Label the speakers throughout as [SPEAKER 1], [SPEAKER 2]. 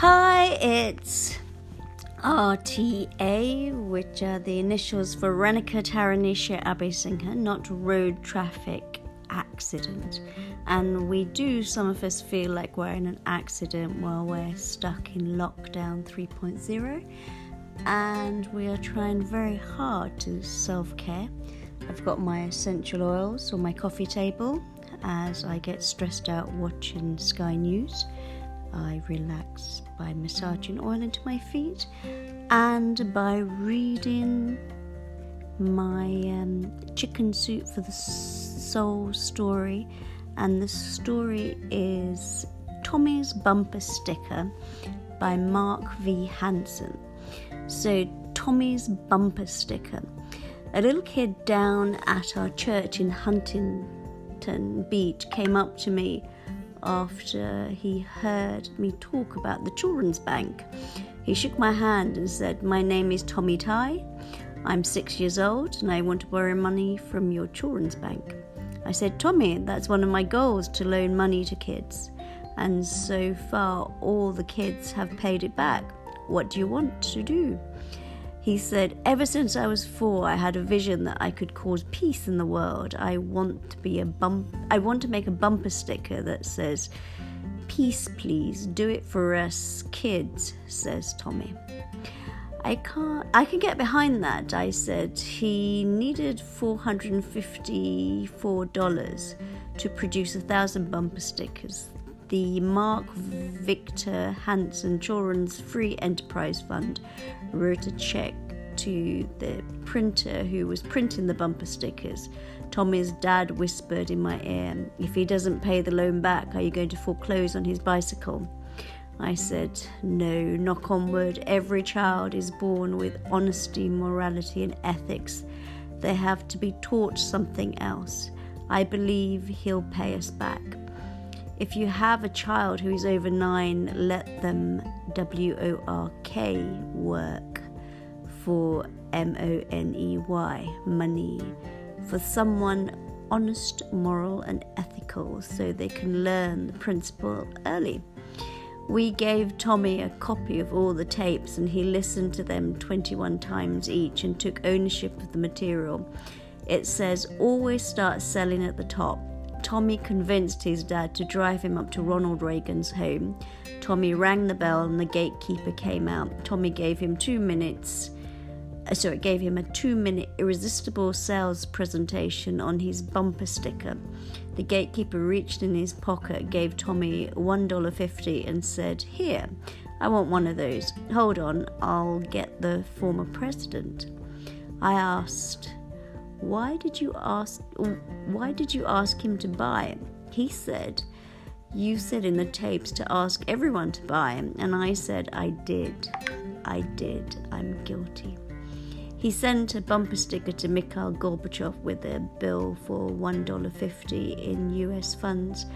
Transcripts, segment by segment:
[SPEAKER 1] Hi, it's RTA, which are the initials for Renika Taranisha Abhysingha, not road traffic accident. And we do, some of us feel like we're in an accident while we're stuck in lockdown 3.0. And we are trying very hard to self care. I've got my essential oils on my coffee table as I get stressed out watching Sky News. I relax by massaging oil into my feet and by reading my um, chicken soup for the soul story. And the story is Tommy's Bumper Sticker by Mark V. Hansen. So, Tommy's Bumper Sticker. A little kid down at our church in Huntington Beach came up to me after he heard me talk about the Children's Bank. He shook my hand and said, My name is Tommy Tighe. I'm six years old and I want to borrow money from your Children's Bank. I said, Tommy, that's one of my goals to loan money to kids. And so far, all the kids have paid it back. What do you want to do? He said, Ever since I was four, I had a vision that I could cause peace in the world. I want to be a bump I want to make a bumper sticker that says, Peace, please, do it for us kids, says Tommy. I can't I can get behind that, I said. He needed four hundred and fifty four dollars to produce a thousand bumper stickers the Mark Victor Hansen Children's Free Enterprise Fund wrote a check to the printer who was printing the bumper stickers. Tommy's dad whispered in my ear, If he doesn't pay the loan back, are you going to foreclose on his bicycle? I said, No, knock on wood. Every child is born with honesty, morality, and ethics. They have to be taught something else. I believe he'll pay us back. If you have a child who is over nine, let them W O R K work for M O N E Y, money, for someone honest, moral, and ethical so they can learn the principle early. We gave Tommy a copy of all the tapes and he listened to them 21 times each and took ownership of the material. It says always start selling at the top Tommy convinced his dad to drive him up to Ronald Reagan's home. Tommy rang the bell and the gatekeeper came out. Tommy gave him two minutes. Uh, so it gave him a two minute irresistible sales presentation on his bumper sticker. The gatekeeper reached in his pocket, gave Tommy $1.50 and said, Here, I want one of those. Hold on, I'll get the former president. I asked, why did you ask why did you ask him to buy? He said, You said in the tapes to ask everyone to buy and I said I did. I did. I'm guilty. He sent a bumper sticker to Mikhail Gorbachev with a bill for $1.50 in US funds.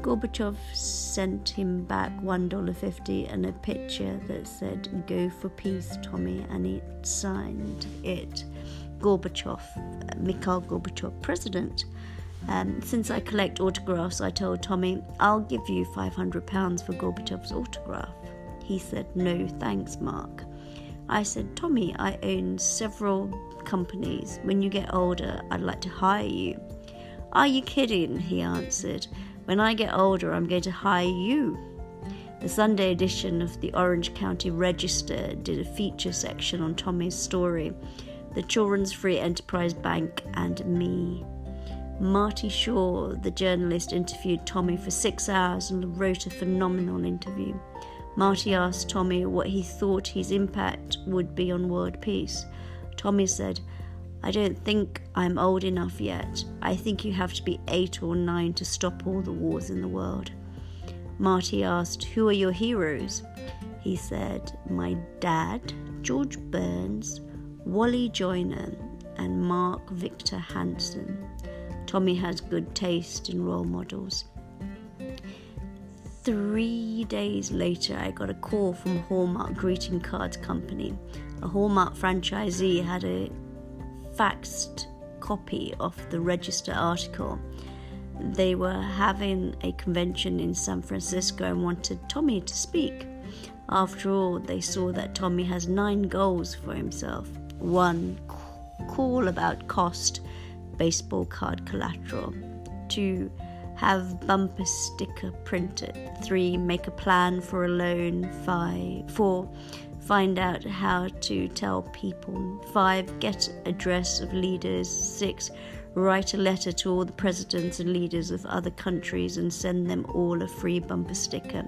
[SPEAKER 1] Gorbachev sent him back $1.50 and a picture that said, Go for peace, Tommy, and he signed it. Gorbachev, Mikhail Gorbachev, president. Um, since I collect autographs, I told Tommy, I'll give you £500 for Gorbachev's autograph. He said, No, thanks, Mark. I said, Tommy, I own several companies. When you get older, I'd like to hire you. Are you kidding? He answered. When I get older, I'm going to hire you. The Sunday edition of the Orange County Register did a feature section on Tommy's story the Children's Free Enterprise Bank, and me. Marty Shaw, the journalist, interviewed Tommy for six hours and wrote a phenomenal interview. Marty asked Tommy what he thought his impact would be on world peace. Tommy said, I don't think I'm old enough yet. I think you have to be eight or nine to stop all the wars in the world. Marty asked, Who are your heroes? He said, My dad, George Burns, Wally Joyner and Mark Victor Hansen. Tommy has good taste in role models. Three days later, I got a call from Hallmark Greeting Cards Company. A Hallmark franchisee had a faxed copy of the register article. They were having a convention in San Francisco and wanted Tommy to speak. After all, they saw that Tommy has nine goals for himself. One, call about cost, baseball card collateral. Two, have bumper sticker printed. Three, make a plan for a loan. Five, four, find out how to tell people. Five, get address of leaders. Six, write a letter to all the presidents and leaders of other countries and send them all a free bumper sticker.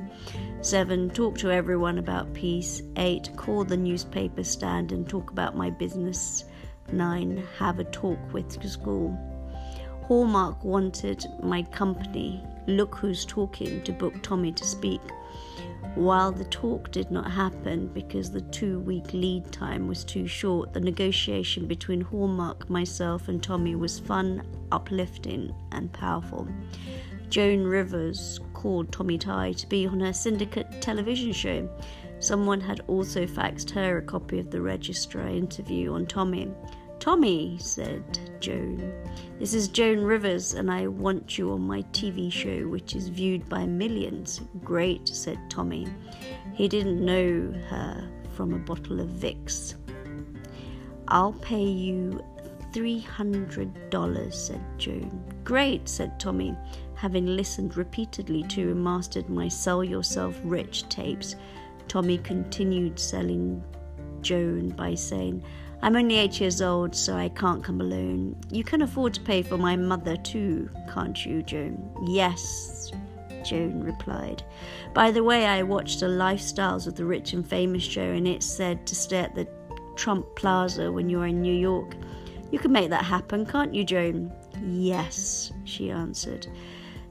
[SPEAKER 1] 7. Talk to everyone about peace. 8. Call the newspaper stand and talk about my business. 9. Have a talk with school. Hallmark wanted my company, Look Who's Talking, to book Tommy to speak. While the talk did not happen because the two week lead time was too short, the negotiation between Hallmark, myself, and Tommy was fun, uplifting, and powerful. Joan Rivers called Tommy Tighe to be on her syndicate television show. Someone had also faxed her a copy of the registrar interview on Tommy. Tommy, said Joan, this is Joan Rivers, and I want you on my TV show, which is viewed by millions. Great, said Tommy. He didn't know her from a bottle of Vicks. I'll pay you $300, said Joan. Great, said Tommy, having listened repeatedly to and mastered my Sell Yourself Rich tapes. Tommy continued selling Joan by saying, I'm only eight years old, so I can't come alone. You can afford to pay for my mother too, can't you, Joan? Yes, Joan replied. By the way, I watched a Lifestyles of the Rich and Famous show, and it said to stay at the Trump Plaza when you're in New York. You can make that happen, can't you, Joan? Yes, she answered.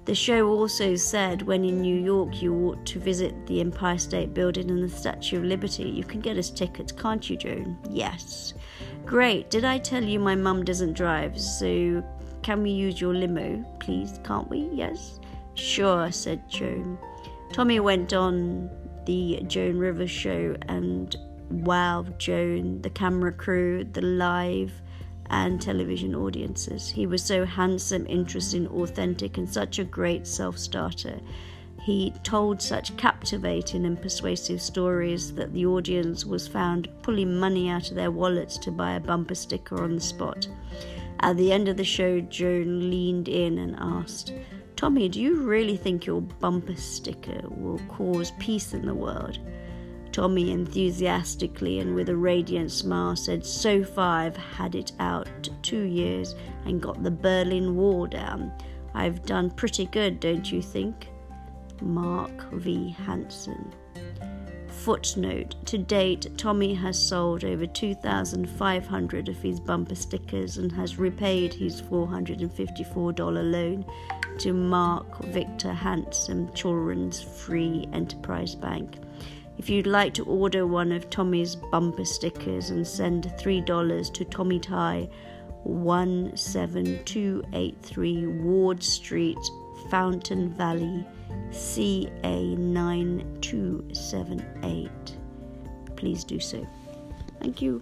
[SPEAKER 1] The show also said when in New York you ought to visit the Empire State Building and the Statue of Liberty. You can get us tickets, can't you, Joan? Yes. Great. Did I tell you my mum doesn't drive? So can we use your limo, please? Can't we? Yes. Sure, said Joan. Tommy went on the Joan Rivers show and wow, Joan, the camera crew, the live and television audiences. He was so handsome, interesting, authentic, and such a great self starter. He told such captivating and persuasive stories that the audience was found pulling money out of their wallets to buy a bumper sticker on the spot. At the end of the show, Joan leaned in and asked, Tommy, do you really think your bumper sticker will cause peace in the world? Tommy enthusiastically and with a radiant smile said, So far I've had it out two years and got the Berlin Wall down. I've done pretty good, don't you think? Mark V. Hansen. Footnote To date, Tommy has sold over 2,500 of his bumper stickers and has repaid his $454 loan to Mark Victor Hansen Children's Free Enterprise Bank. If you'd like to order one of Tommy's bumper stickers and send $3 to Tommy Tighe, 17283 Ward Street, Fountain Valley, CA9278. Please do so. Thank you.